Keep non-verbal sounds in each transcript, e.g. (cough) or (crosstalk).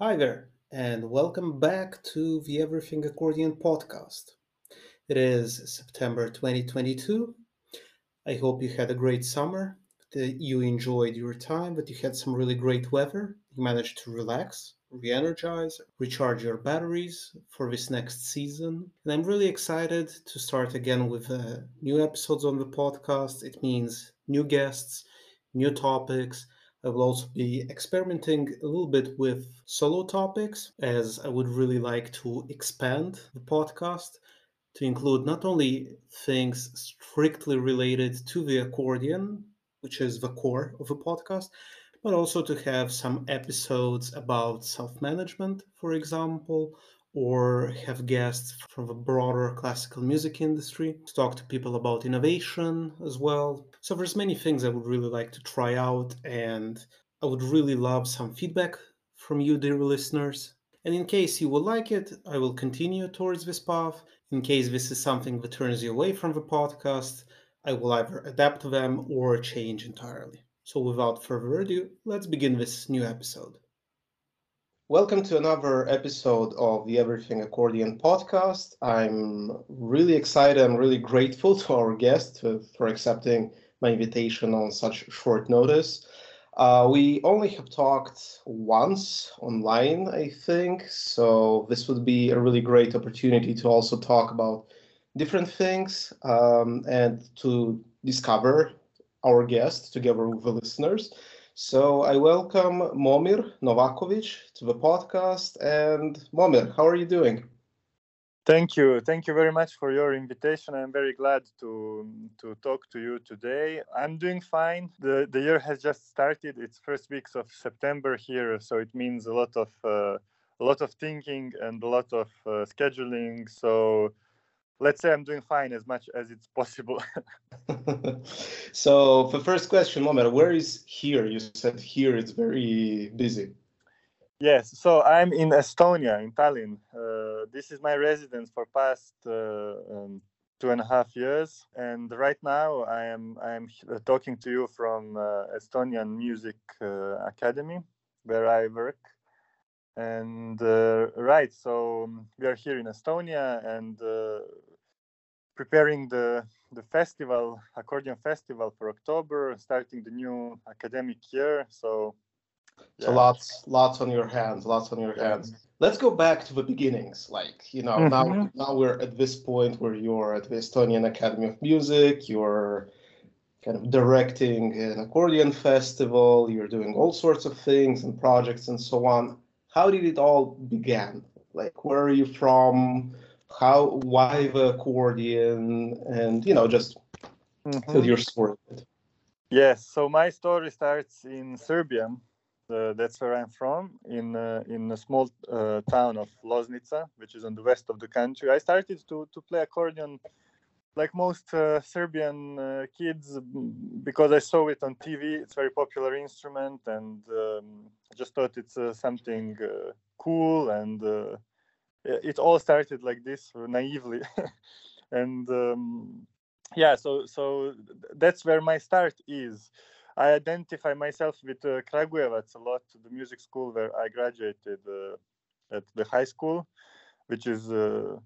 Hi there, and welcome back to the Everything Accordion podcast. It is September 2022. I hope you had a great summer, that you enjoyed your time, that you had some really great weather, you managed to relax, re energize, recharge your batteries for this next season. And I'm really excited to start again with uh, new episodes on the podcast. It means new guests, new topics I will also be experimenting a little bit with solo topics as I would really like to expand the podcast to include not only things strictly related to the accordion, which is the core of the podcast, but also to have some episodes about self management, for example, or have guests from the broader classical music industry to talk to people about innovation as well. So there's many things I would really like to try out and I would really love some feedback from you dear listeners. And in case you will like it, I will continue towards this path. In case this is something that turns you away from the podcast, I will either adapt them or change entirely. So without further ado, let's begin this new episode. Welcome to another episode of the Everything Accordion podcast. I'm really excited. I'm really grateful (laughs) to our guest for accepting my invitation on such short notice. Uh, we only have talked once online, I think, so this would be a really great opportunity to also talk about different things um, and to discover our guest together with the listeners. So I welcome Momir Novakovic to the podcast. And Momir, how are you doing? Thank you. Thank you very much for your invitation. I'm very glad to to talk to you today. I'm doing fine. The the year has just started. It's first weeks of September here, so it means a lot of uh, a lot of thinking and a lot of uh, scheduling. So let's say I'm doing fine as much as it's possible. (laughs) (laughs) so the first question, Momir, where is here? You said here it's very busy. Yes, so I'm in Estonia, in Tallinn. Uh, this is my residence for past uh, um, two and a half years, and right now I am I am talking to you from uh, Estonian Music uh, Academy, where I work. And uh, right, so um, we are here in Estonia, and preparing the the festival accordion festival for october starting the new academic year so yeah. so lots lots on your hands lots on your hands let's go back to the beginnings like you know mm-hmm. now now we're at this point where you're at the estonian academy of music you're kind of directing an accordion festival you're doing all sorts of things and projects and so on how did it all begin? Like where are you from? How why the accordion? And you know just mm-hmm. tell your story. Yes so my story starts in serbia uh, that's where i'm from in uh, in a small uh, town of loznica which is on the west of the country. I started to to play accordion like most uh, serbian uh, kids because i saw it on tv it's a very popular instrument and um, i just thought it's uh, something cool and it all started like this naively. (laughs) And um, yeah so so that's where my start is. I identify myself with uh, kragujevac a lot the music school where i graduated uh, at the high school which is uh,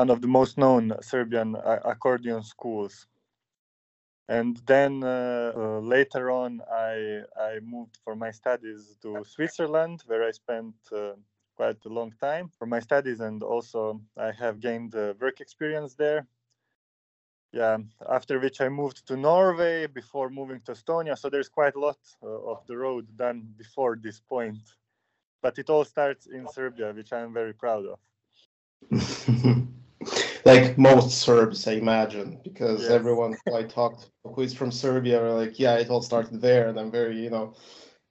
one of the most known serbian accordion schools and then uh, uh, later on i i moved for my studies to switzerland where i spent uh, quite a long time for my studies, and also I have gained uh, work experience there. Yeah, after which I moved to Norway before moving to Estonia. So there's quite a lot uh, of the road done before this point, but it all starts in Serbia, which I'm very proud of. (laughs) like most Serbs, I imagine, because yes. everyone I talked who is from Serbia are like, yeah, it all started there, and I'm very, you know,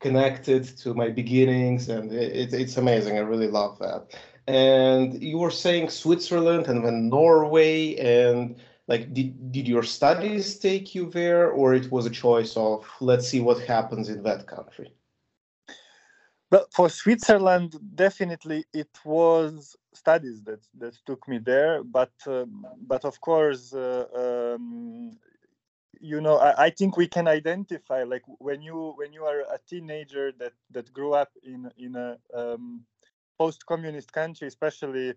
connected to my beginnings, and it, it's amazing. I really love that. And you were saying Switzerland and then Norway, and like, did did your studies take you there, or it was a choice of let's see what happens in that country? Well, for Switzerland, definitely it was studies that that took me there. But uh, but of course, uh, um, you know I, I, think we can identify like when you when you are a teenager that that grew up in in a um, post-communist country especially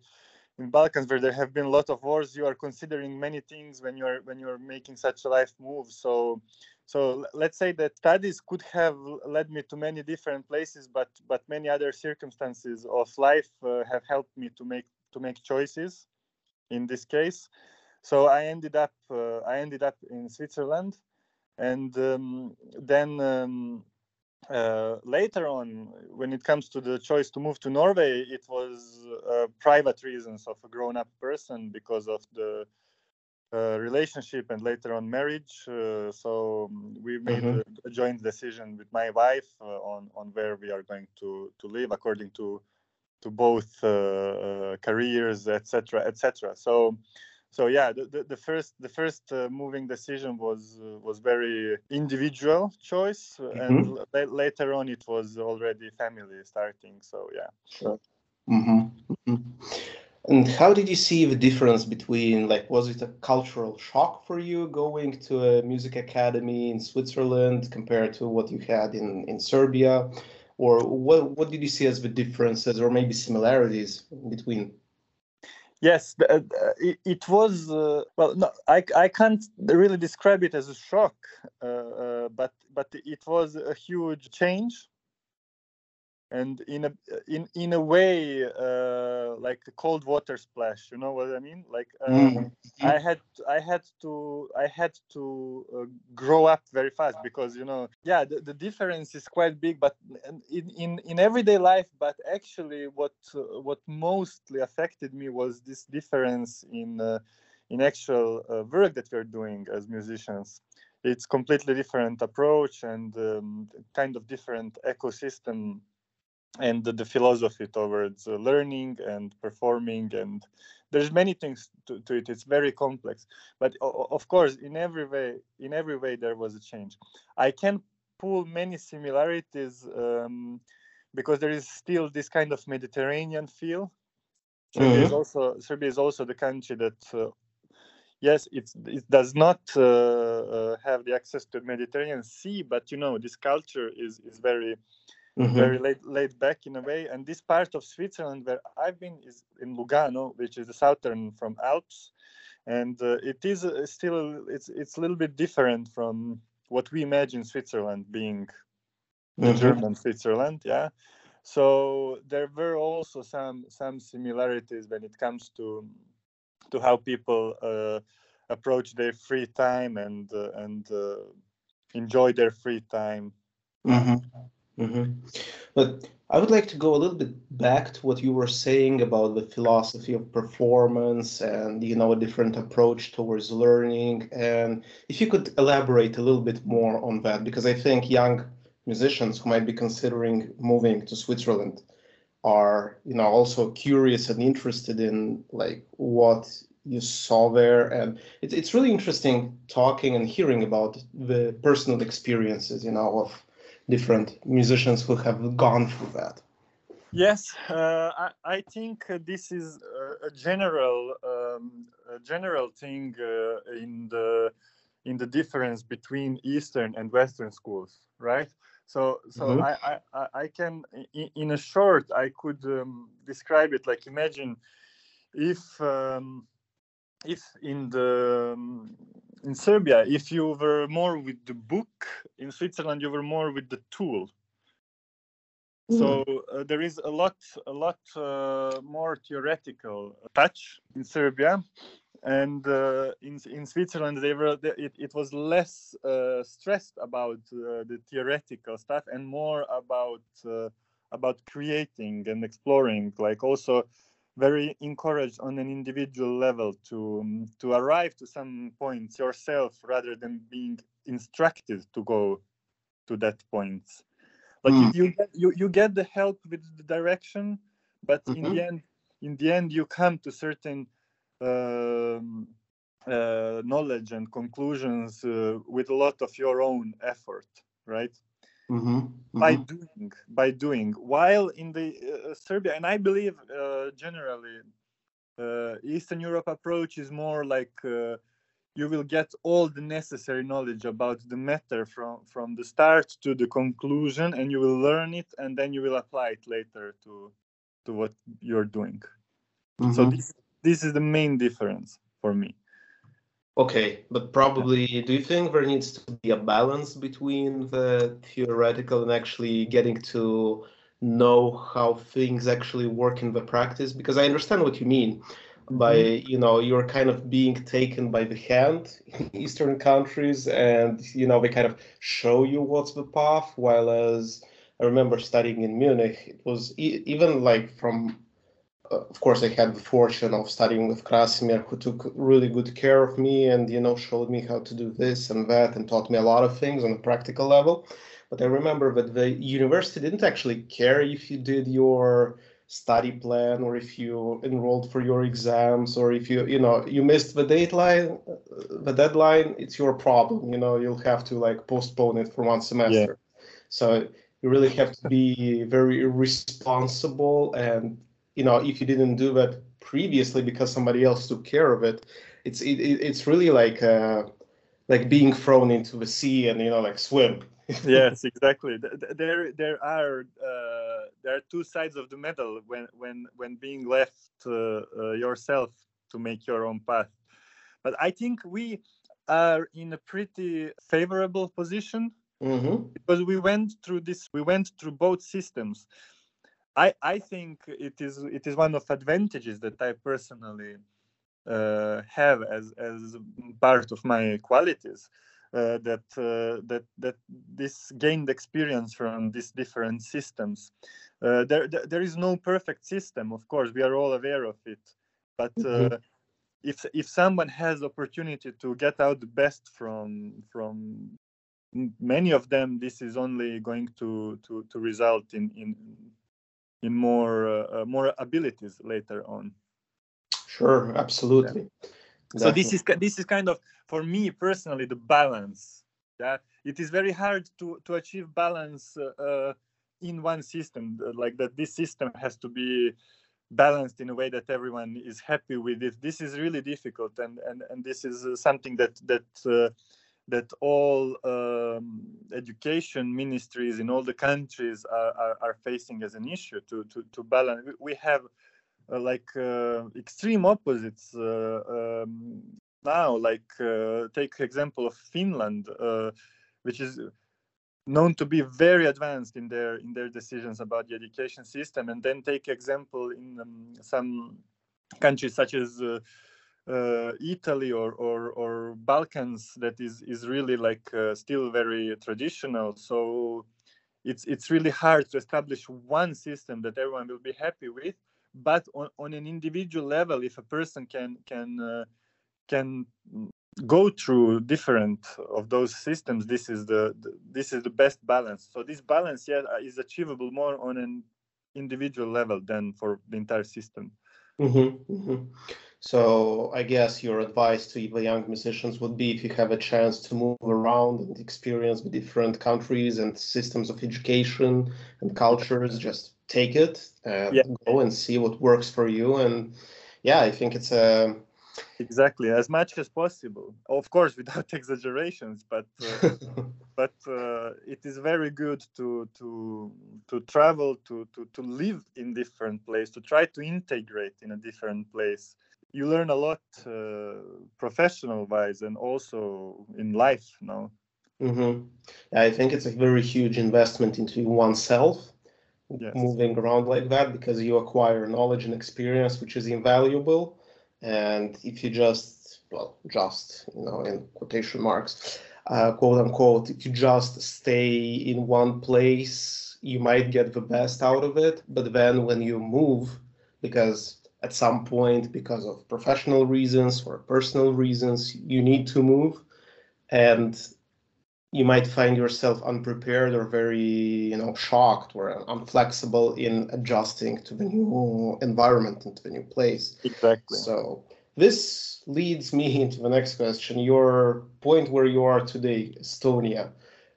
in balkans where there have been a lot of wars you are considering many things when you're when you're making such a life move so so let's say that studies could have led me to many different places but but many other circumstances of life uh, have helped me to make to make choices in this case. So I ended up uh, I ended up in Switzerland, and um, then um, uh, later on, when it comes to the choice to move to Norway, it was uh, private reasons of a grown-up person because of the uh, relationship and later on marriage. Uh, so um, we made mm-hmm. a, a, joint decision with my wife uh, on on where we are going to to live according to to both careers, etc., etc. So so yeah the, the, the, first the first uh, moving decision was uh, was very individual choice mm-hmm. and l- later on it was already family starting so yeah sure mm-hmm. Mm-hmm. and how did you see the difference between like was it a cultural shock for you going to a music academy in switzerland compared to what you had in in serbia or what what did you see as the differences or maybe similarities between Yes, uh, it, it, was uh, well. No, I, I can't really describe it as a shock, uh, uh but but it was a huge change and in a in in a way uh, like a cold water splash you know what i mean? Like uh, mm-hmm. i had i had to i had to uh, grow up very fast because you know yeah the, the difference is quite big but in, in in everyday life but actually what what mostly affected me was this difference in uh, in actual uh, work that we're doing as musicians. It's completely different approach and um, kind of different ecosystem and the, the philosophy towards uh, learning and performing and there's many things to, to, it. It's very complex. But of course in every way in every way there was a change. I can pull many similarities um, because there is still this kind of mediterranean feel. Serbia mm-hmm. is also serbia is also the country that uh, yes it's it does not uh, uh, have the access to mediterranean sea but you know this culture is is very mm-hmm. very laid, laid back in a way. And this part of Switzerland where I've been is in Lugano, which is the southern from Alps, and uh, it is uh, still it's it's a little bit different from what we imagine Switzerland being the mm-hmm. German Switzerland. Yeah. So there were also some some similarities when it comes to to how people uh, approach their free time and uh, and uh, enjoy their free time. Mm-hmm. Mm-hmm. But I would like to go a little bit back to what you were saying about the philosophy of performance and you know a different approach towards learning. And if you could elaborate a little bit more on that, because I think young musicians who might be considering moving to Switzerland are you know also curious and interested in like what you saw there and it's it's really interesting talking and hearing about the personal experiences you know of different musicians who have gone through that. Yes, uh, I, I, think this is a general um, a general thing uh, in the in the difference between Eastern and Western schools, right? So so mm-hmm. I, I, I can in, in, a short I could um, describe it like imagine if um, if in the um, in Serbia, if you were more with the book, in Switzerland you were more with the tool. Mm. So uh, there is a lot, a lot uh, more theoretical touch in Serbia, and uh, in in Switzerland they were it, it was less uh, stressed about uh, the theoretical stuff and more about uh, about creating and exploring, like also very encouraged on an individual level to um, to arrive to some points yourself rather than being instructed to go to that point like mm. you, you get you, you get the help with the direction but mm-hmm. in the end in the end you come to certain um, uh, knowledge and conclusions uh, with a lot of your own effort right Mm-hmm. Mm-hmm. by doing by doing while in the uh, serbia and i believe uh, generally uh, eastern europe approach is more like uh, you will get all the necessary knowledge about the matter from from the start to the conclusion and you will learn it and then you will apply it later to to what you're doing mm-hmm. so this this is the main difference for me okay but probably do you think there needs to be a balance between the theoretical and actually getting to know how things actually work in the practice because i understand what you mean by mm-hmm. you know you're kind of being taken by the hand in (laughs) eastern countries and you know they kind of show you what's the path while as i remember studying in munich it was e- even like from uh, of course i had the fortune of studying with krasimir who took really good care of me and you know showed me how to do this and that and taught me a lot of things on a practical level but i remember that the university didn't actually care if you did your study plan or if you enrolled for your exams or if you you know you missed the deadline the deadline it's your problem you know you'll have to like postpone it for one semester yeah. so you really have to be very responsible and you know if you didn't do that previously because somebody else took care of it it's it, it's really like uh like being thrown into the sea and you know like swim. (laughs) Yes exactly. There there are uh, there are two sides of the medal when when when being left uh, uh, yourself to make your own path. But i think we are in a pretty favorable position mm-hmm. because we went through this we went through both systems i i think it is it is one of advantages that i personally uh, have as as part of my qualities uh, that uh, that that this gained experience from these different systems. Uh, there, there, there is no perfect system, of course. We are all aware of it, but mm-hmm. if if someone has opportunity to get out the best from from many of them, this is only going to to to result in in in more uh, more abilities later on. Sure, absolutely. Yeah so this is this is kind of for me personally the balance yeah it is very hard to to achieve balance uh, uh, in one system like that this system has to be balanced in a way that everyone is happy with it this is really difficult and and, and this is uh, something that that uh, that all um, education ministries in all the countries are, are, are, facing as an issue to, to, to balance. We have uh, like uh, extreme opposites uh, um, now like take example of finland which is known to be very advanced in their in their decisions about the education system and then take example in um, some countries such as uh, uh, Italy or, or, or Balkans that is is really like uh, still very traditional. So it's it's really hard to establish one system that everyone will be happy with but on, on an individual level if a person can can uh, can go through different of those systems this is the, the, this is the best balance so this balance yeah is achievable more on an individual level than for the entire system mm-hmm, mm-hmm. So i guess your advice to the young musicians would be if you have a chance to move around and experience the different countries and systems of education and cultures just take it and yeah. go and see what works for you. And yeah i think it's a exactly as much as possible. Of course without (laughs) exaggerations but uh, (laughs) but uh, it is very good to to to travel to to to live in different place to try to integrate in a different place you learn a lot uh, professional wise and also in life you know mm-hmm. i think it's a very huge investment into oneself yes. moving around like that because you acquire knowledge and experience which is invaluable and if you just well just you know in quotation marks uh, quote unquote if you just stay in one place you might get the best out of it but then when you move because at some point because of professional reasons or personal reasons you need to move. And you might find yourself unprepared or very you know shocked or unflexible in adjusting to the new environment and to the new place. Exactly. So this leads me into the next question. Your point where you are today estonia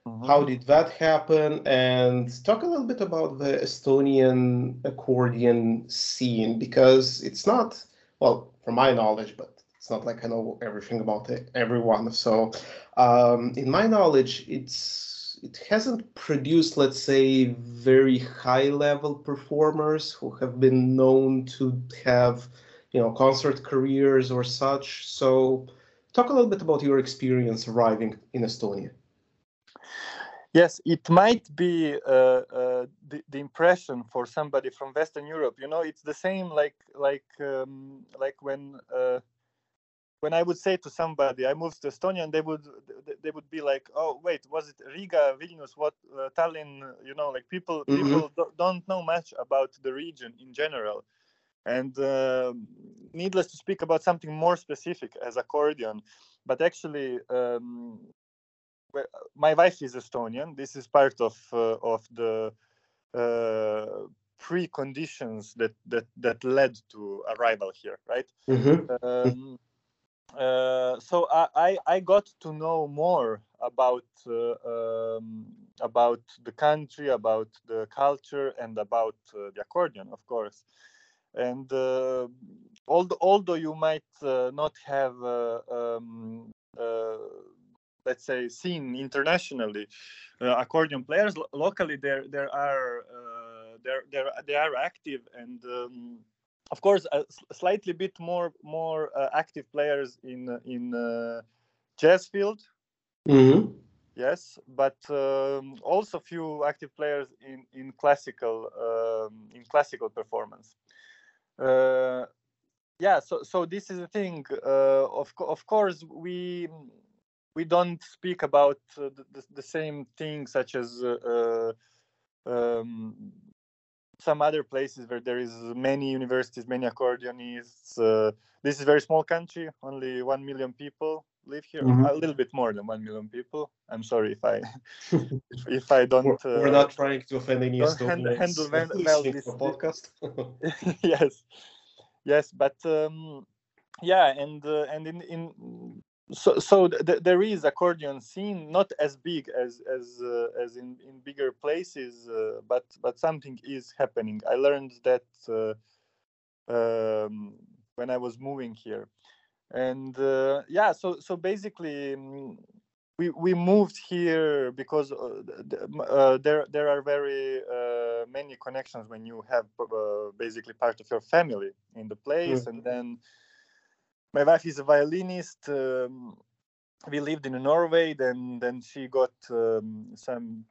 mm-hmm. how did that happen and talk a little bit about the estonian accordion scene because it's not well from my knowledge but It's not like I know everything about it, everyone. So, um, in my knowledge, it's it hasn't produced, let's say, very high level performers who have been known to have, you know, concert careers or such. So, talk a little bit about your experience arriving in Estonia. Yes, it might be uh, uh, the, the impression for somebody from Western Europe. You know, it's the same like like um, like when uh, when I would say to somebody I moved to Estonia, and they would they would be like, "Oh, wait, was it Riga, Vilnius, what uh, Tallinn?" You know, like people mm-hmm. people do, don't know much about the region in general, and uh, needless to speak about something more specific as accordion, but actually. Um, my wife is Estonian. This is part of uh, of the uh, preconditions that that that led to arrival here, right? Mm-hmm. Um, uh, so I, I got to know more about uh, um, about the country, about the culture, and about uh, the accordion, of course. And uh, although, although you might not have um, let's say seen internationally. Uh, accordion players Lo- locally there there are uh, there there they are active and um, of course a slightly bit more more uh, active players in in uh, jazz field. Mm-hmm. yes but um, also few active players in in classical um, in classical performance. Uh, yeah so so this is the thing. Uh, of of course we we don't speak about uh, the, the, same thing such as uh, uh, um, some other places where there is many universities many accordionists uh, this is a very small country only 1 million people live here. Mm-hmm. a little bit more than 1 million people. I'm sorry if i (laughs) if, if, i don't we're, we're, not trying to offend any handle, handle well, well this podcast. (laughs) yes. Yes but um, yeah and uh, and in in so so th- there is accordion scene not as big as as uh, as in in bigger places uh, but but something is happening. I learned that uh, um, when i was moving here. And uh, yeah so so basically um, we we moved here because uh, uh, there there are very many connections when you have basically part of your family in the place. Mm-hmm. and then my wife is a violinist. Um, we lived in Norway. Then then she got um, some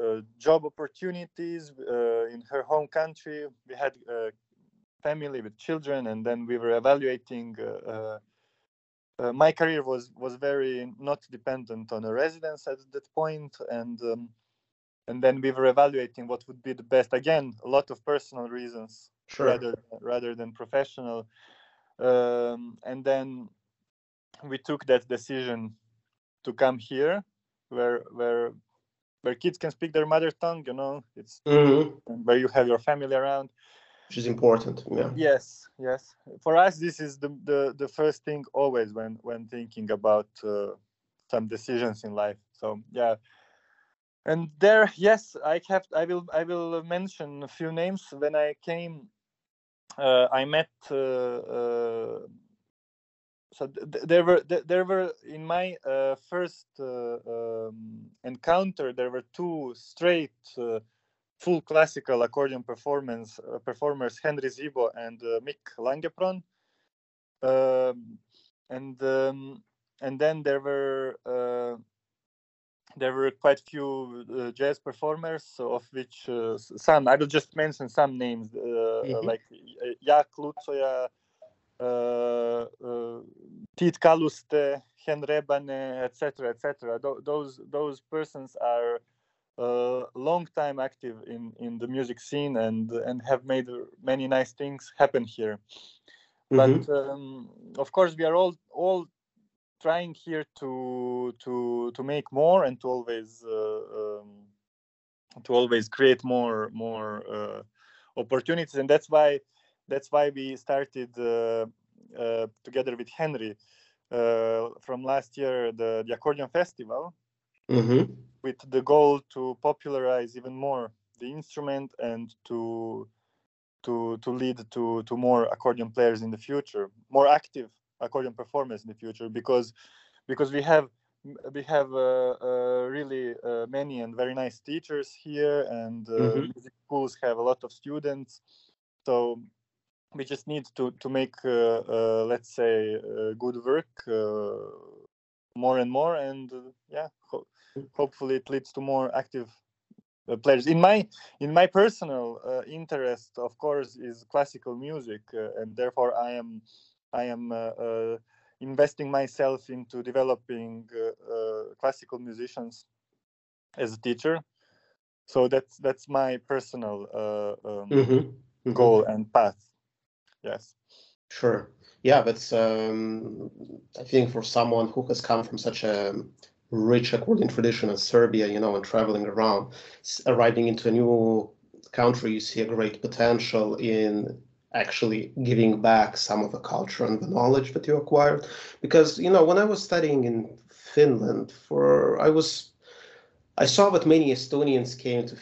uh, job opportunities uh, in her home country. We had a family with children, and then we were evaluating. Uh, uh, uh my career was was very not dependent on a residence at that point, and um, and then we were evaluating what would be the best. Again, a lot of personal reasons sure. rather rather than professional um, and then we took that decision to come here where where where kids can speak their mother tongue you know it's mm-hmm. where you have your family around. Which is important yeah. Yes yes. For us this is the the, the first thing always when when thinking about uh, some decisions in life. So yeah. And there yes i have i will i will mention a few names. When i came I met uh, uh, so th- there were th- there were in my uh, first uh, um, encounter there were two straight uh, full classical accordion performance performers Henry Zibo and Mikk Langeproon. Um, and um, and then there were there were quite few uh, jazz performers, of which uh, some I will just mention some names. Uh, mm-hmm. like Jak Lucoja, Tiit Kalluste, Henn Rebane, etc., etc. Th- those those persons are uh, long time active in, in the music scene and and have made many nice things happen here. Mm-hmm. But um, of course, we are all all trying here to to to make more and to always uh, um, to always create more more uh, opportunities and that's why that's why we started uh, uh together with henry uh, from last year the, the accordion festival mm-hmm. with the goal to popularize even more the instrument and to to to lead to to more accordion players in the future more active accordion performers in the future because because we have we have uh, uh, really uh, many and very nice teachers here, and Mhm. music schools have a lot of students. So we just need to to make let's say uh, good work uh, more and more, and uh, yeah, ho- hopefully it leads to more active uh, players. In my in my personal uh, interest, of course, is classical music, uh, and therefore I am I am. Uh, investing myself into developing uh, uh, classical musicians as a teacher. So that's that's my personal uh, um, Mhm, mhm. goal and path. Yes. Sure. Yeah, but um, I think for someone who has come from such a rich accordion tradition as Serbia, you know, and traveling around, arriving into a new country, you see a great potential in actually giving back some of the culture and the knowledge that you acquired. Because, you know, when I was studying in Finland, for I was I saw that many Estonians came to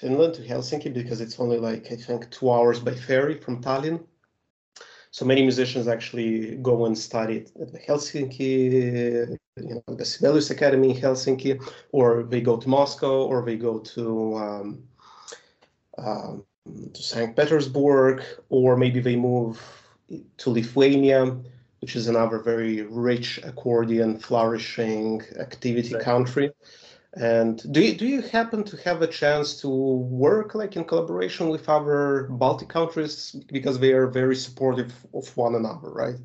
Finland, to Helsinki, because it's only like I think two hours by ferry from Tallinn. So many musicians actually go and study at the Helsinki, you know, the Sibelius Academy in Helsinki, or they go to Moscow, or they go to um, um, to Saint Petersburg, or maybe they move to Lithuania, which is another very rich accordion flourishing activity Right. country. And do you, do you happen to have a chance to work like in collaboration with other Baltic countries because they are very supportive of one another, right?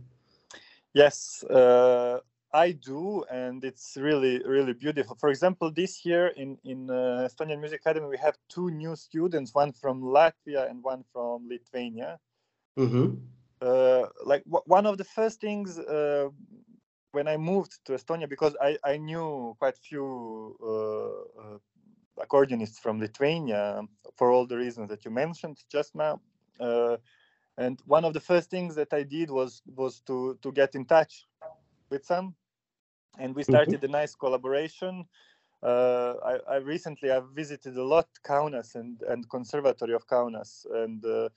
Yes, uh, I do, and it's really really beautiful. For example, this year in in uh, Estonian Music Academy, we have two new students, one from Latvia and one from Lithuania. Mm-hmm. uh, like w- one of the first things uh, when I moved to Estonia, because I, I knew quite few uh, uh, accordionists from Lithuania for all the reasons that you mentioned just now. Uh, and one of the first things that I did was was to to get in touch with some, and we started a nice collaboration. Uh, I, I recently I've visited a lot Kaunas and and Conservatory of Kaunas and uh,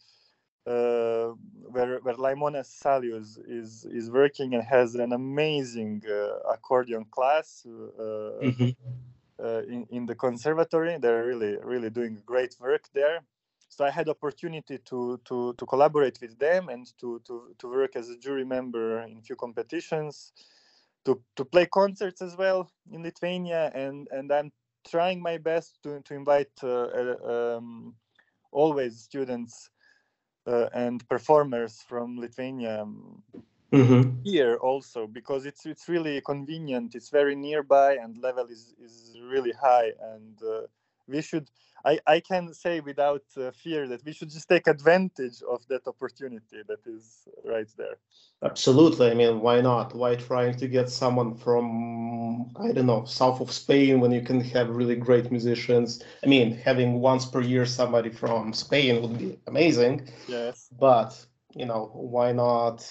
uh, where where Laimonas Salijus is is working and has an amazing uh, accordion class uh, Mm-hmm. uh, in in the conservatory. They're really really doing great work there. So I had opportunity to to to collaborate with them and to to to work as a jury member in few competitions, to to play concerts as well in Lithuania, and and I'm trying my best to to invite uh, uh, um, always students uh, and performers from Lithuania um, Mm-hmm. here also because it's it's really convenient. It's very nearby and level is is really high and uh, we should. I, I can say without uh, fear that we should just take advantage of that opportunity that is right there. Absolutely. I mean, why not? Why trying to get someone from, I don't know, south of Spain when you can have really great musicians? I mean, having once per year somebody from Spain would be amazing, Yes. but, you know, why not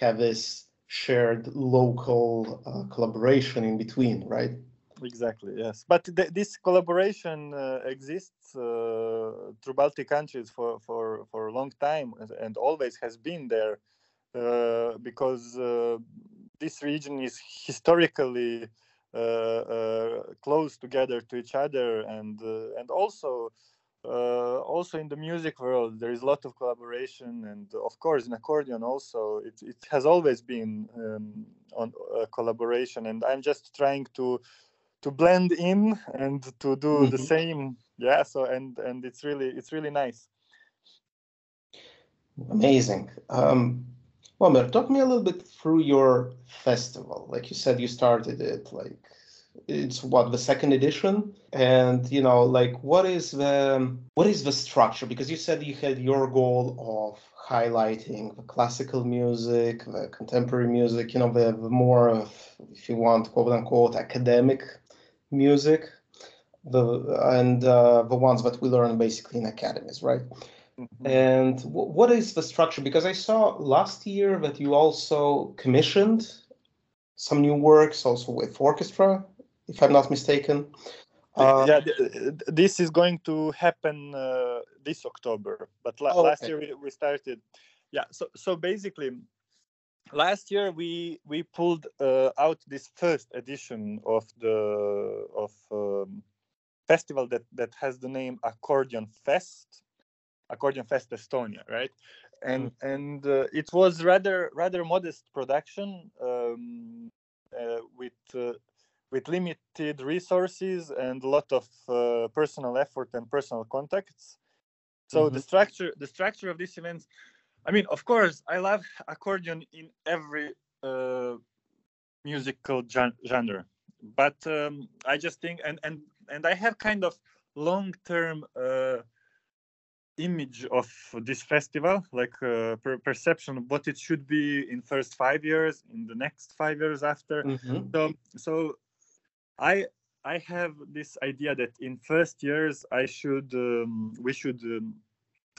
have this shared local uh, collaboration in between, right? Exactly. Yes, but th- this collaboration uh, exists uh, through Baltic countries for, for, for a long time and- always has been there uh, because uh, this region is historically uh, uh, close together to each other and and also also in the music world there is a lot of collaboration and of course in accordion also it, it has always been um, on collaboration and i'm just trying to to blend in and to do the Mhm. same yeah so and and it's really it's really nice Amazing. Um, Momir, talk me a little bit through your festival. Like you said, you started it like it's what the second edition, and you know, like what is the what is the structure? Because you said you had your goal of highlighting the classical music, the contemporary music, you know, the, the more of, if you want, quote unquote, academic music, the and uh, the ones that we learn basically in academies, right? Mhm. And wh- what is the structure? Because I saw last year that you also commissioned some new works, also with orchestra, if I'm not mistaken. Uh, yeah th- th- this is going to happen uh, this october but la- Oh, last year we, we started yeah so so basically last year we we pulled uh, out this first edition of the of um, festival that that has the name Accordion Fest, Accordion Fest Estonia, right? And mm. and uh, it was rather rather modest production um, uh, with uh, with limited resources and a lot of uh, personal effort and personal contacts. So mm-hmm. the structure the structure of this event I mean, of course, I love accordion in every uh, musical genre, but um, I just think, and and and I have kind of long-term uh, image of this festival, like uh, per perception of what it should be in first five years, in the next five years after. Mm-hmm. So, so I I have this idea that in first years I should um, we should um,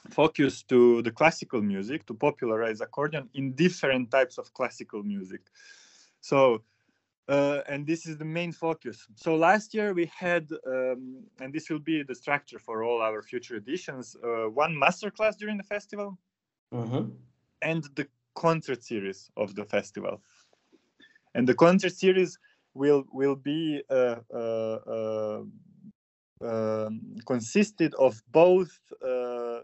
focus to the classical music to popularize accordion in different types of classical music. So uh, and this is the main focus. So last year we had um, and this will be the structure for all our future editions uh, one masterclass during the festival mm-hmm. and the concert series of the festival. And the concert series will will be uh, uh, uh um, consisted of both uh,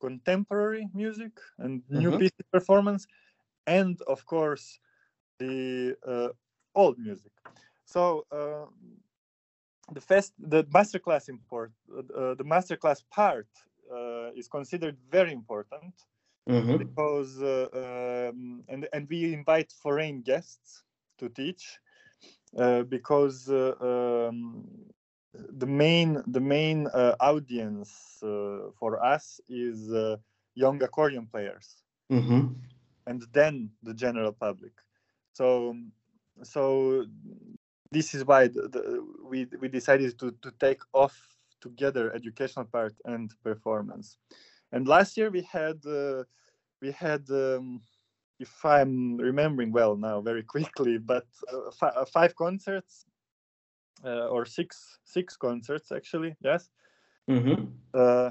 contemporary music and new mm-hmm. piece performance, and of course the uh, old music. So uh, the fest, the masterclass import, uh, the masterclass part uh, is considered very important mm-hmm. because uh, um, and and we invite foreign guests to teach uh, because um, the main the main uh, audience uh, for us is uh, young accordion players. Mm-hmm. and then the general public. So so this is why the, the, we we decided to to take off together educational part and performance. And last year we had uh, we had um, if i'm remembering well now very (laughs) quickly but uh, f- five concerts uh, or six six concerts actually. Yes. Mm-hmm. Uh,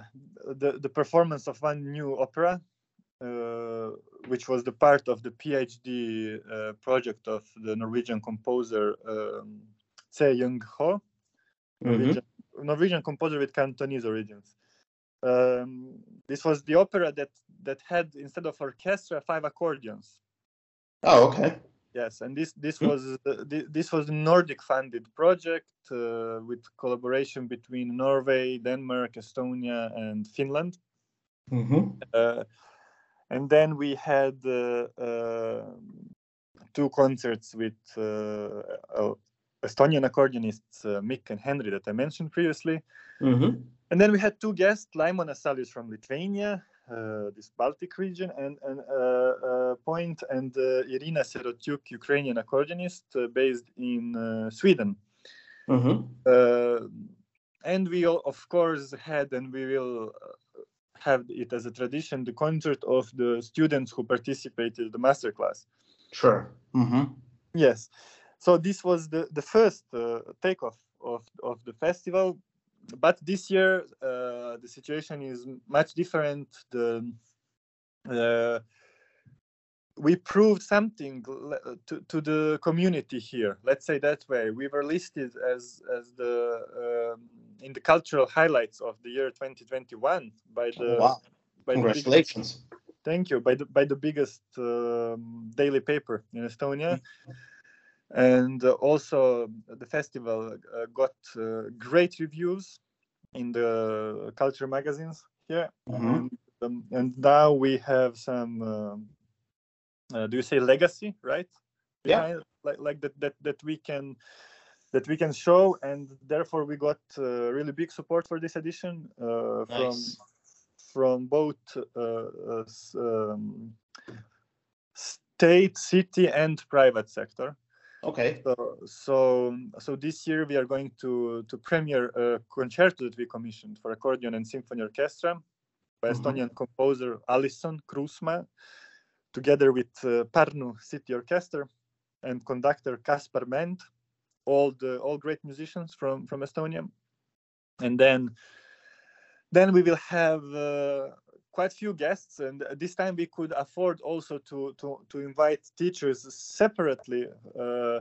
the the performance of one new opera, uh, which was the part of the PhD uh, project of the Norwegian composer um, Se Jung Ho, Norwegian, mm-hmm. Norwegian composer with Cantonese origins. Um, this was the opera that that had instead of orchestra five accordions. Oh, okay. Yes, and this this hmm. was uh, this was a Nordic funded project uh, with collaboration between Norway, Denmark, Estonia, and Finland. Mm-hmm. Uh, and then we had uh, uh, two concerts with uh, Estonian accordionists Mikk and Henry that I mentioned previously. Mm-hmm. And then we had two guests, Laimonas Salijus from Lithuania this Baltic region, and, and uh, uh, Point and Irina Serotyuk, Ukrainian accordionist based in Sweden. Mm-hmm. and we, of course, had and we will have it as a tradition the concert of the students who participated in the masterclass. Sure. Mm-hmm. Yes. So this was the the first uh, takeoff of of the festival but this year uh, the situation is much different. The uh, we proved something to, to the community here. Let's say that way. We were listed as as the um, in the cultural highlights of the year 2021 by the. Oh, wow! By Congratulations. The biggest, thank you. By the by the biggest um, daily paper in Estonia. And uh, also the festival uh, got uh, great reviews in the culture magazines here. Mm-hmm. and, um, and, now we have some um, uh, do you say legacy right? Behind, yeah like, like that, that that we can that we can show. And therefore we got uh, really big support for this edition uh, nice. from from both um, state city and private sector Okay. So, so, so this year we are going to to premiere a concerto that we commissioned for accordion and symphony orchestra by mm-hmm. Estonian composer Alisson Kruusmaa, together with uh, Pärnu City Orchestra and conductor Kaspar Mänd, all the all great musicians from from Estonia, and then then we will have uh, quite few guests, and this time we could afford also to to to invite teachers separately uh,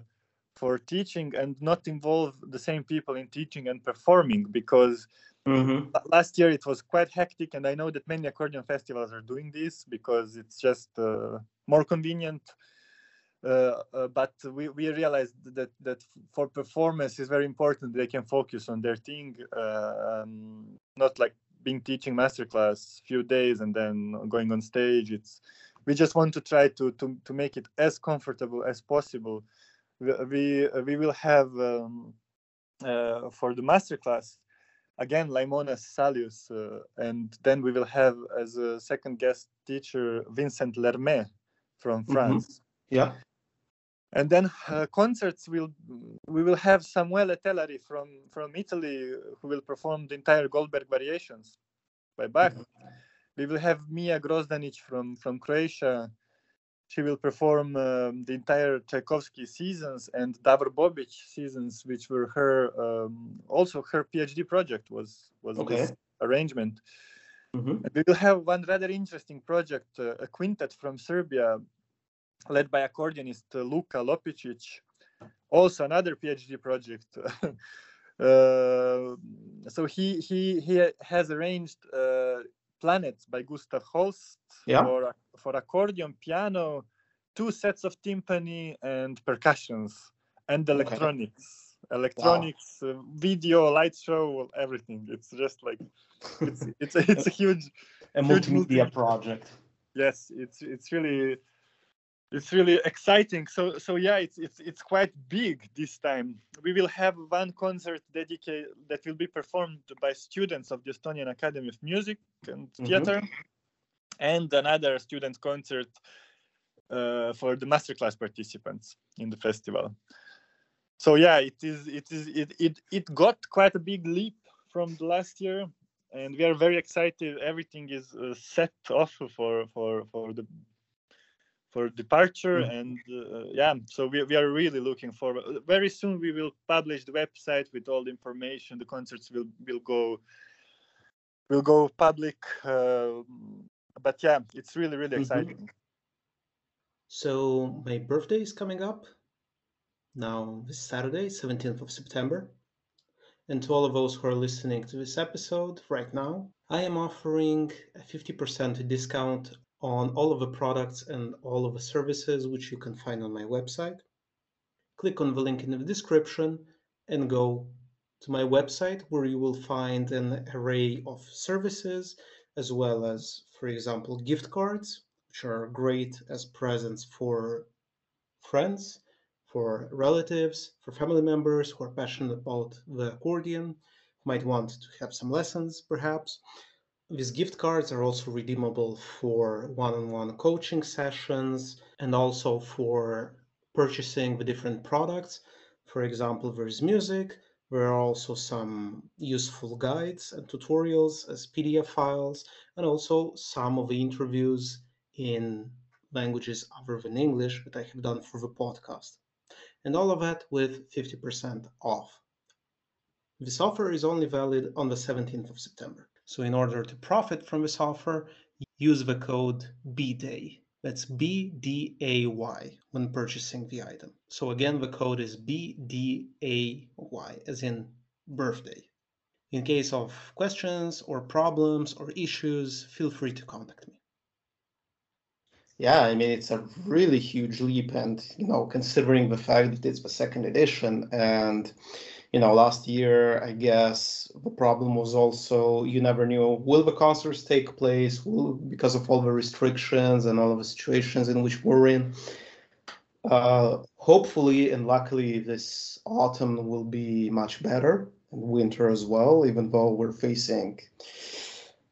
for teaching and not involve the same people in teaching and performing because Mm-hmm. last year it was quite hectic and i know that many accordion festivals are doing this because it's just uh, more convenient uh, uh, but we, we realized that that for performance is very important they can focus on their thing uh, um, not like being teaching masterclass few days and then going on stage it's we just want to try to to, to make it as comfortable as possible we we, we will have um, uh, for the masterclass again Laimonas Salijus, uh, and then we will have as a second guest teacher Vincent Lhermet from Mhm. France. Yeah. And then uh, concerts will we will have Samuele Telari from from Italy who will perform the entire Goldberg variations by Bach. We will have Mia Grozdanic from from Croatia. She will perform um, the entire Tchaikovsky seasons and Davor Bobic seasons, which were her um, also her PhD project was was Okay. this arrangement. Mm-hmm. We will have one rather interesting project, uh, a quintet from Serbia, led by accordionist Luka Lopicic, also another PhD project. (laughs) uh, so he he he has arranged uh, Planets by Gustav Holst Yeah. for for accordion, piano, two sets of timpani and percussions and Okay. electronics. Electronics, uh, video, light show, everything. It's just like it's it's a, it's a (laughs) huge A Huge multimedia multi- project. yes it's it's really it's really exciting. So so yeah it's it's it's quite big this time. We will have one concert dedicated that will be performed by students of the estonian academy of music and Mhm. theater and another student concert uh, for the masterclass participants in the festival. So yeah it is it is it it, it got quite a big leap from the last year and we are very excited. Everything is uh, set off for for for the for departure Mm. and uh, yeah so we, we are really looking forward very soon we will publish the website with all the information the concerts will will go will go public uh, but yeah it's really really Mhm. exciting So my birthday is coming up now this Saturday, 17th of September. And to all of those who are listening to this episode right now, I am offering a 50% discount on all of the products and all of the services which you can find on my website. Click on the link in the description and go to my website where you will find an array of services as well as, for example, gift cards which are great as presents for friends, for relatives, for family members who are passionate about the accordion, might want to have some lessons perhaps. These gift cards are also redeemable for one on one coaching sessions and also for purchasing the different products. For example, there's music, there are also some useful guides and tutorials as PDF files, and also some of the interviews in languages other than English that I have done for the podcast. And all of that with 50% off. This offer is only valid on the 17th of September. So, in order to profit from this offer, use the code BDAY. That's B D A Y when purchasing the item. So, again, the code is B D A Y, as in birthday. In case of questions or problems or issues, feel free to contact me. Yeah, I mean it's a really huge leap, and you know, considering the fact that it's the second edition, and you know, last year I guess the problem was also you never knew will the concerts take place, will because of all the restrictions and all of the situations in which we're in. Uh, hopefully and luckily this autumn will be much better, and winter as well, even though we're facing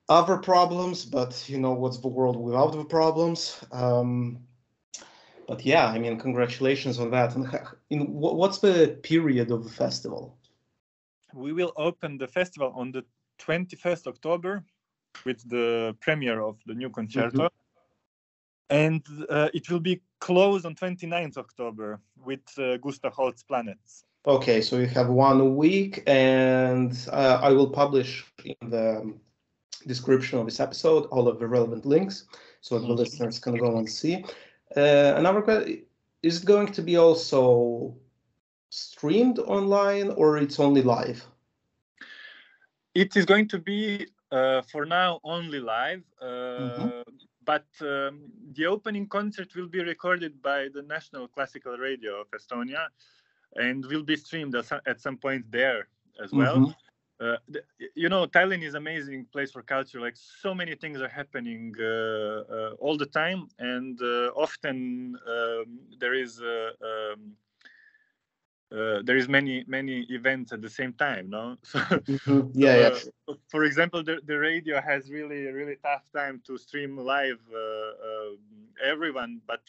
other problems, but you know what's the world without the problems. Um, but yeah, I mean, congratulations on that. And in what's the period of the festival? we will open the festival on the 21st october with the premiere of the new concerto and uh, it will be closed on 29th october with uh, gustav holst's planets Okay, so you have one week, and uh, I will publish in the description of this episode all of the relevant links so the listeners can go and see. Uh, another question is it going to be also streamed online or it's only live? It is going to be uh, for now only live, uh, mm-hmm. but um, the opening concert will be recorded by the National Classical Radio of Estonia and will be streamed at some point there as well. Mm-hmm. Uh, the, you know, Tallinn is amazing place for culture. Like so many things are happening uh, uh, all the time, and uh, often um, there is um, uh, there is many many events at the same time no (laughs) so, mm-hmm. yeah, yeah. Uh, for example the, the radio has really really tough time to stream live uh, uh, everyone but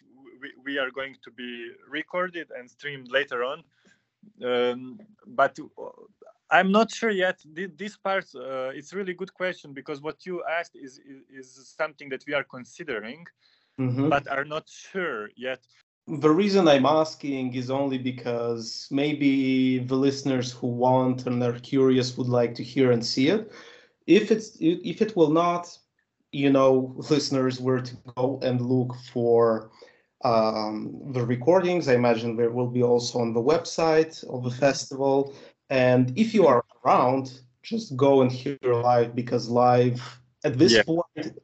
we, we are going to be recorded and streamed later on um, but uh, i'm not sure yet this part uh, it's really good question because what you asked is is, is something that we are considering mm-hmm. but are not sure yet the reason I'm asking is only because maybe the listeners who want and are curious would like to hear and see it. If it's if it will not, you know, listeners were to go and look for um, the recordings. I imagine there will be also on the website of the festival. And if you are around, just go and hear live because live at this yeah. point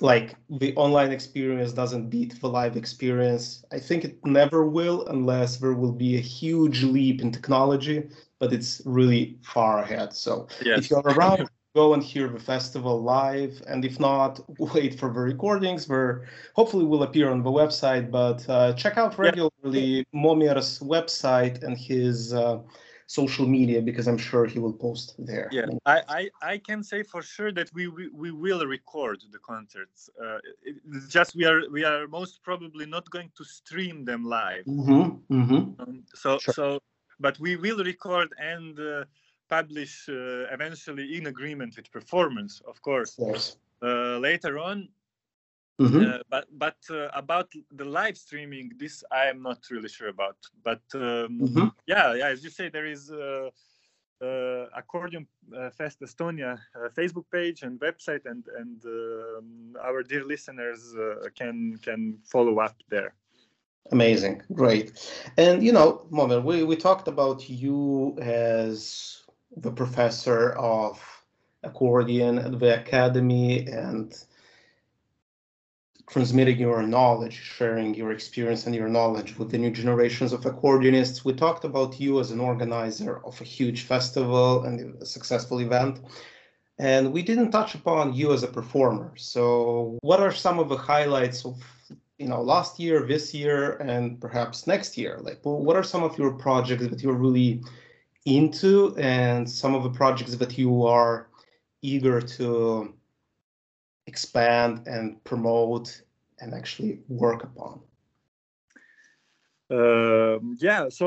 like the online experience doesn't beat the live experience. I think it never will unless there will be a huge leap in technology, but it's really far ahead. So if you're around, (laughs) go and hear the festival live. And if not, (laughs) wait for the recordings where hopefully will appear on the website. But uh, check out regularly yeah. Momir's website and his uh, social media because I'm sure he will post there. Yeah, I, I, I can say for sure that we we, we will record the concerts. Uh, it's just we are we are most probably not going to stream them live. Mm-hmm, mm-hmm. Um, so sure. so, but we will record and uh, publish uh, eventually in agreement with performance, of course. Yes. Uh, later on, Mm-hmm. Uh, but but uh, about the live streaming, this I am not really sure about. But um, mm-hmm. yeah, yeah, as you say, there is uh, uh Accordion uh, Fest Estonia uh, Facebook page and website, and and um, our dear listeners can can follow up there. Amazing, great, and you know, Momir, we we talked about you as the professor of accordion at the academy and transmitting your knowledge, sharing your experience and your knowledge with the new generations of accordionists. We talked about you as an organizer of a huge festival and a successful event. And we didn't touch upon you as a performer. So, what are some of the highlights of you know last year, this year, and perhaps next year? Like, what are some of your projects that you're really into, and some of the projects that you are eager to expand and promote and actually work upon? Uh, yeah, so,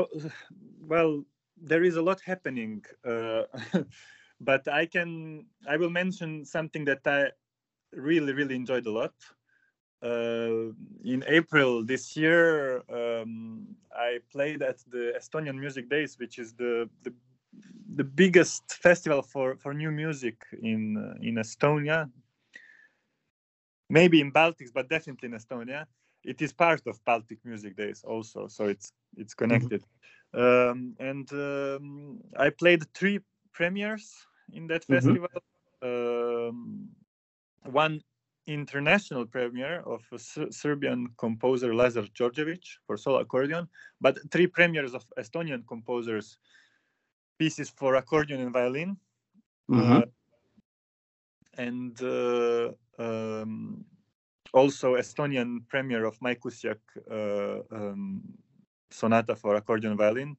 well, there is a lot happening, uh, (laughs) but I can, I will mention something that I really, really enjoyed a lot. Uh, in April this year, um, I played at the Estonian Music Days, which is the, the the biggest festival for, for new music in uh, in Estonia maybe in Baltics, but definitely in Estonia. It is part of Baltic Music Days also, so it's it's connected. Mm-hmm. Um, and um, I played three premieres in that mm-hmm. festival. Um, one international premiere of a Serbian composer Lazar Djordjevic for solo accordion, but three premieres of Estonian composers, pieces for accordion and violin. Mm-hmm. Uh, and uh, um, also Estonian premiere of Majkusiak uh, um, sonata for accordion violin.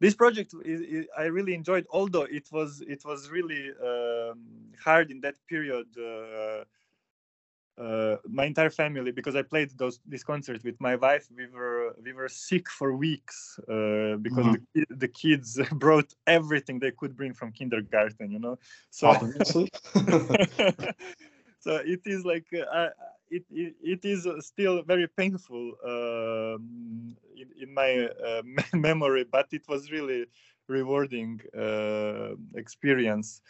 This project is, is, I really enjoyed, although it was it was really um, hard in that period. Uh, uh, my entire family, because I played those this concert with my wife, we were we were sick for weeks uh, because mm-hmm. the, the kids (laughs) brought everything they could bring from kindergarten, you know. So (laughs) (laughs) so it is like uh, it, it, it is still very painful um, in, in my uh, (laughs) memory but it was really rewarding uh, experience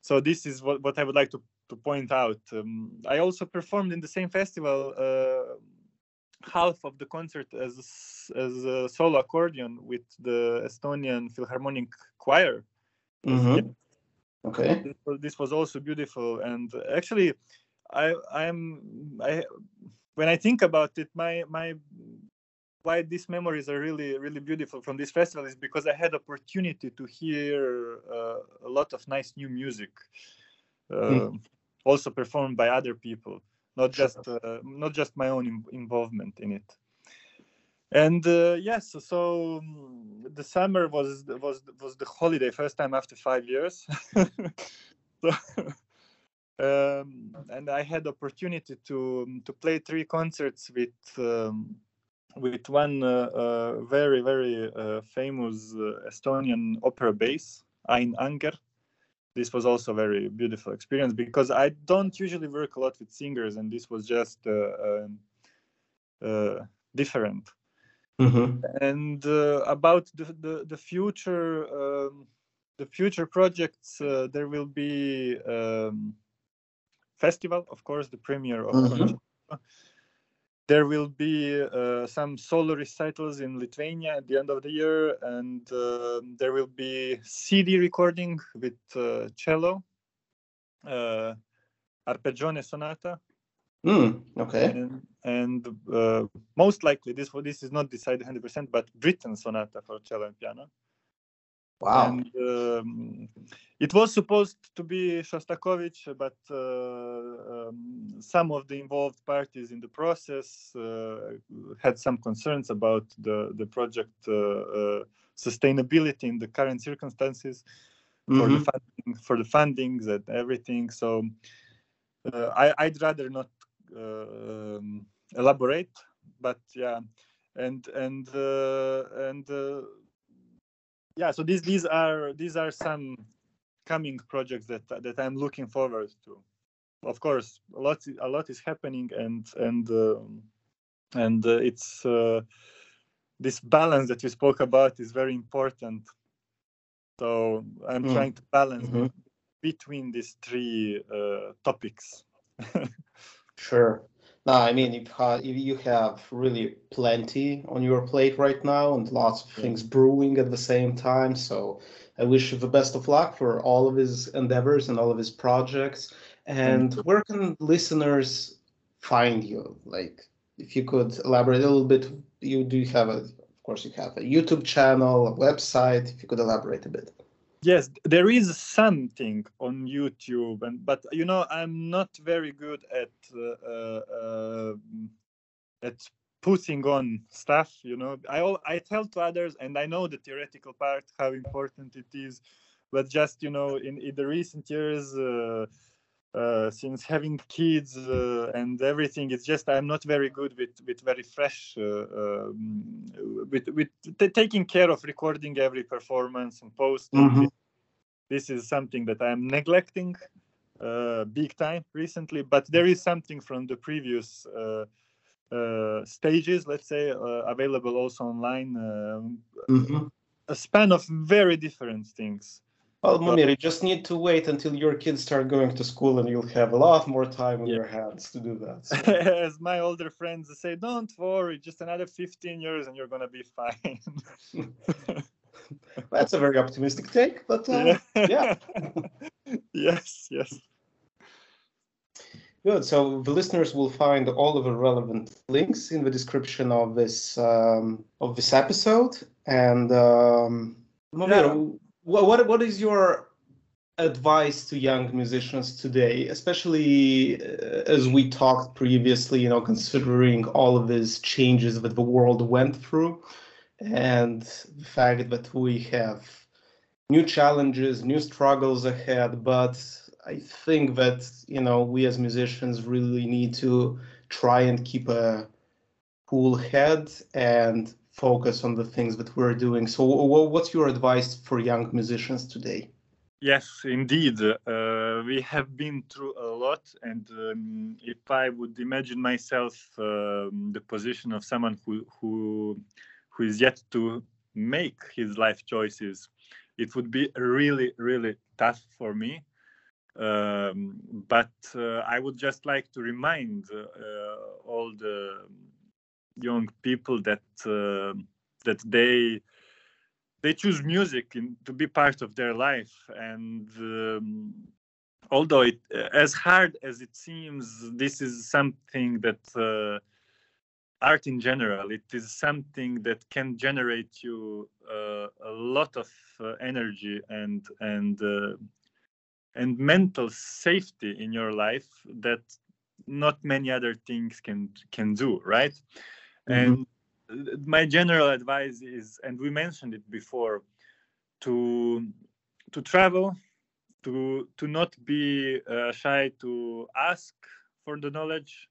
so this is what, what i would like to to point out. Um, I also performed in the same festival uh, half of the concert as as a solo accordion with the Estonian Philharmonic Choir. Mm-hmm. Okay. This was, this was also beautiful, and actually, I I'm I when I think about it, my my why these memories are really really beautiful from this festival is because I had opportunity to hear uh, a lot of nice new music, uh, mm. also performed by other people, not just uh, not just my own Im- involvement in it. And uh, yes, so um, the summer was was was the holiday first time after five years. (laughs) so, um, and I had opportunity to to play three concerts with. Um, with one uh, uh, very very uh, famous Estonian opera bass, Ain Anger. This was also a very beautiful experience because I don't usually work a lot with singers, and this was just um, different. Mm-hmm. And about the, the, the future, um, the future projects, there will be um, festival, of course, the premiere of. Mm-hmm there will be uh, some solo recitals in Lithuania at the end of the year, and uh, there will be CD recording with uh, cello, uh, arpeggione sonata. Mm, okay. And, and uh, most likely, this this is not decided 100%, but Britten sonata for cello and piano. Wow. And, um, it was supposed to be Shostakovich, but uh, um, some of the involved parties in the process uh, had some concerns about the, the project uh, uh sustainability in the current circumstances mm-hmm. for the mm-hmm. funding, for the fundings and everything. So uh, I, would rather not um, elaborate, but yeah, and and and yeah so these these are these are some coming projects that that i'm looking forward to of course a lot a lot is happening and and um, and uh, it's uh, this balance that you spoke about is very important so i'm mm. trying to balance mm-hmm. between these three uh, topics (laughs) sure no, I mean, if, if you have really plenty on your plate right now and lots of things brewing at the same time, so I wish you the best of luck for all of his endeavors and all of his projects. And where can listeners find you? Like, if you could elaborate a little bit, you do have a, of course, you have a YouTube channel, a website. If you could elaborate a bit. Yes, there is something on YouTube, and but you know I'm not very good at uh, uh, uh, at putting on stuff. You know, I I tell to others, and I know the theoretical part how important it is, but just you know in in the recent years. Uh, since having kids uh, and everything it's just i'm not very good with with very fresh uh, um, with with t- taking care of recording every performance and posting mm-hmm. this is something that i'm neglecting uh, big time recently but there is something from the previous uh, uh, stages let's say available also online mm-hmm. a span of very different things well, Momir, you just need to wait until your kids start going to school and you'll have a lot more time on yeah. your hands to do that. So. (laughs) As my older friends say, don't worry, just another 15 years and you're going to be fine. (laughs) That's a very optimistic take, but uh, yeah. yeah. (laughs) yes, yes. Good. So the listeners will find all of the relevant links in the description of this um, of this episode. And um, Momir, yeah what what is your advice to young musicians today, especially uh, as we talked previously, you know, considering all of these changes that the world went through and the fact that we have new challenges, new struggles ahead, but I think that, you know, we as musicians really need to try and keep a cool head and focus on the things that we're doing. So, what's your advice for young musicians today? Yes, indeed. Uh, we have been through a lot, and um, if I would imagine myself um, the position of someone who who who is yet to make his life choices, it would be really, really tough for me. Um, but uh, I would just like to remind uh, all the young people that uh, that they they choose music in, to be part of their life. And um, although it as hard as it seems this is something that uh, art in general it is something that can generate you uh, a lot of uh, energy and and uh, and mental safety in your life that not many other things can can do right mm-hmm. and my general advice is and we mentioned it before to to travel to to not be uh, shy to ask for the knowledge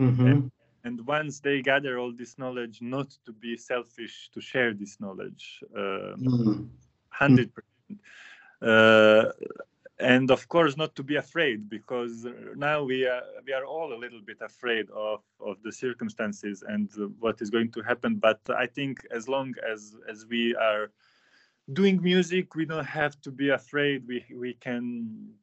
mm-hmm. and, and, once they gather all this knowledge not to be selfish to share this knowledge uh, mm-hmm. 100% uh, and of course not to be afraid because now we are we are all a little bit afraid of of the circumstances and what is going to happen. But i think as long as as we are doing music we don't have to be afraid. We we can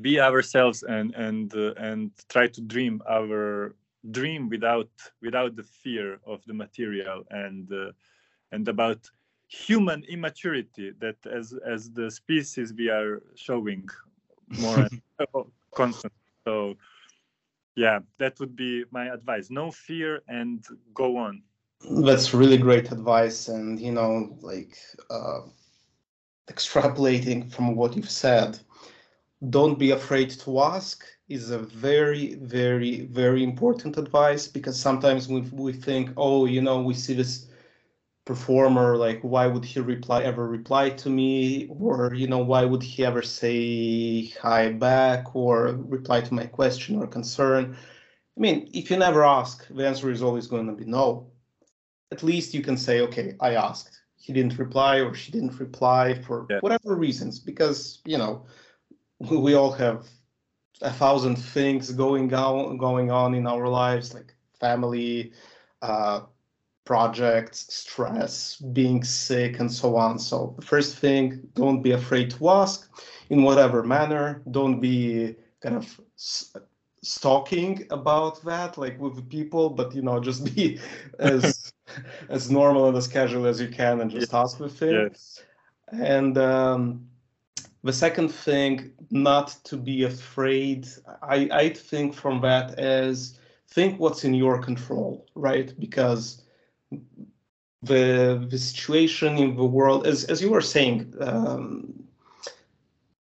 be ourselves and and uh, and try to dream our dream without without the fear of the material and uh, and about human immaturity that as as the species we are showing (laughs) more constant. So yeah that would be my advice. No fear and go on. That's really great advice and you know like uh, extrapolating from what you've said don't be afraid to ask is a very very very important advice because sometimes we, we think oh you know we see this performer like why would he reply ever reply to me? Or you know why would he ever say hi back or reply to my question or concern? I mean if you never ask the answer is always going to be no. At least you can say okay i asked. He didn't reply or she didn't reply for yeah. whatever reasons because you know we all have a thousand things going on going on in our lives like family uh, projects, stress, being sick, and so on. So the first thing, don't be afraid to ask in whatever manner. Don't be kind of stalking about that, like with people, but you know, just be (laughs) as as normal and as casual as you can, and just ask with it. Yes. And um, the second thing, not to be afraid. I I think from that is think what's in your control, right? Because the the situation in the world, as as you were saying, um,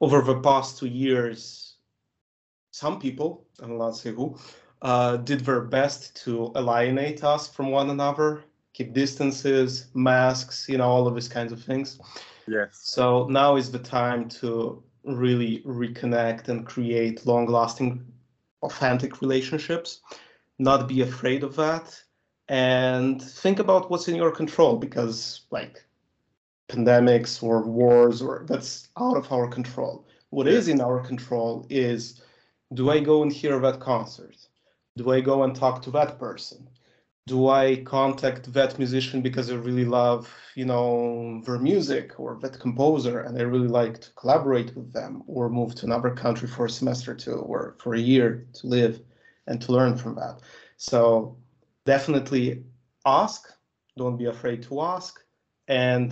over the past two years, some people, I will not say who, uh, did their best to alienate us from one another, keep distances, masks, you know, all of these kinds of things. Yes. So now is the time to really reconnect and create long-lasting, authentic relationships. Not be afraid of that and think about what's in your control because like pandemics or wars or that's out of our control. What is in our control is do i go and hear that concert? Do i go and talk to that person? Do i contact that musician because i really love you know their music or that composer and i really like to collaborate with them or move to another country for a semester to or for a year to live and to learn from that? So definitely ask, don't be afraid to ask, and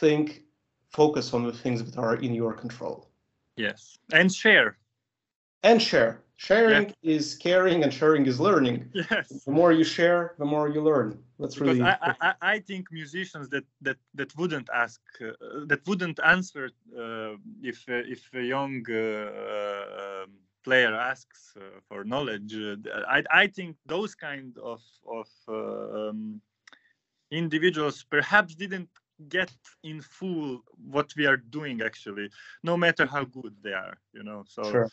think, focus on the things that are in your control. Yes, and share. And share. Sharing yeah. is caring, and sharing is learning. Yes. The more you share, the more you learn. That's because really. I, I, I think musicians that that that wouldn't ask, uh, that wouldn't answer uh, if uh, if a young uh, um, player asks uh, for knowledge uh, I, I think those kind of of um, individuals perhaps didn't get in full what we are doing actually no matter how good they are you know so sure.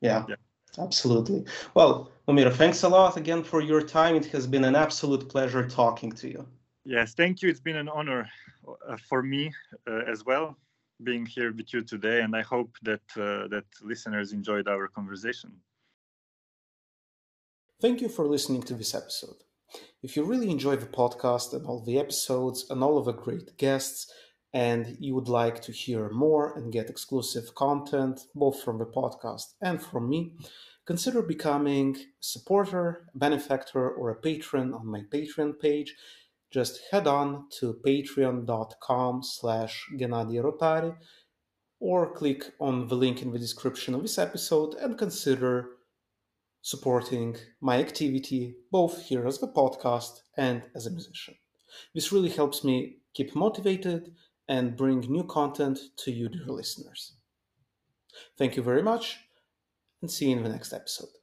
yeah. yeah. Absolutely. Well, Momira, thanks a lot again for your time. It has been an absolute pleasure talking to you. Yes, thank you. It's been an honor uh, for me uh, as well being here with you today, and I hope that uh, that listeners enjoyed our conversation. Thank you for listening to this episode. If you really enjoy the podcast and all the episodes and all of the great guests, and you would like to hear more and get exclusive content both from the podcast and from me, consider becoming a supporter, benefactor, or a patron on my Patreon page. Just head on to patreon.com slash Rotari or click on the link in the description of this episode and consider supporting my activity both here as the podcast and as a musician. This really helps me keep motivated and bring new content to you, dear listeners. Thank you very much, and see you in the next episode.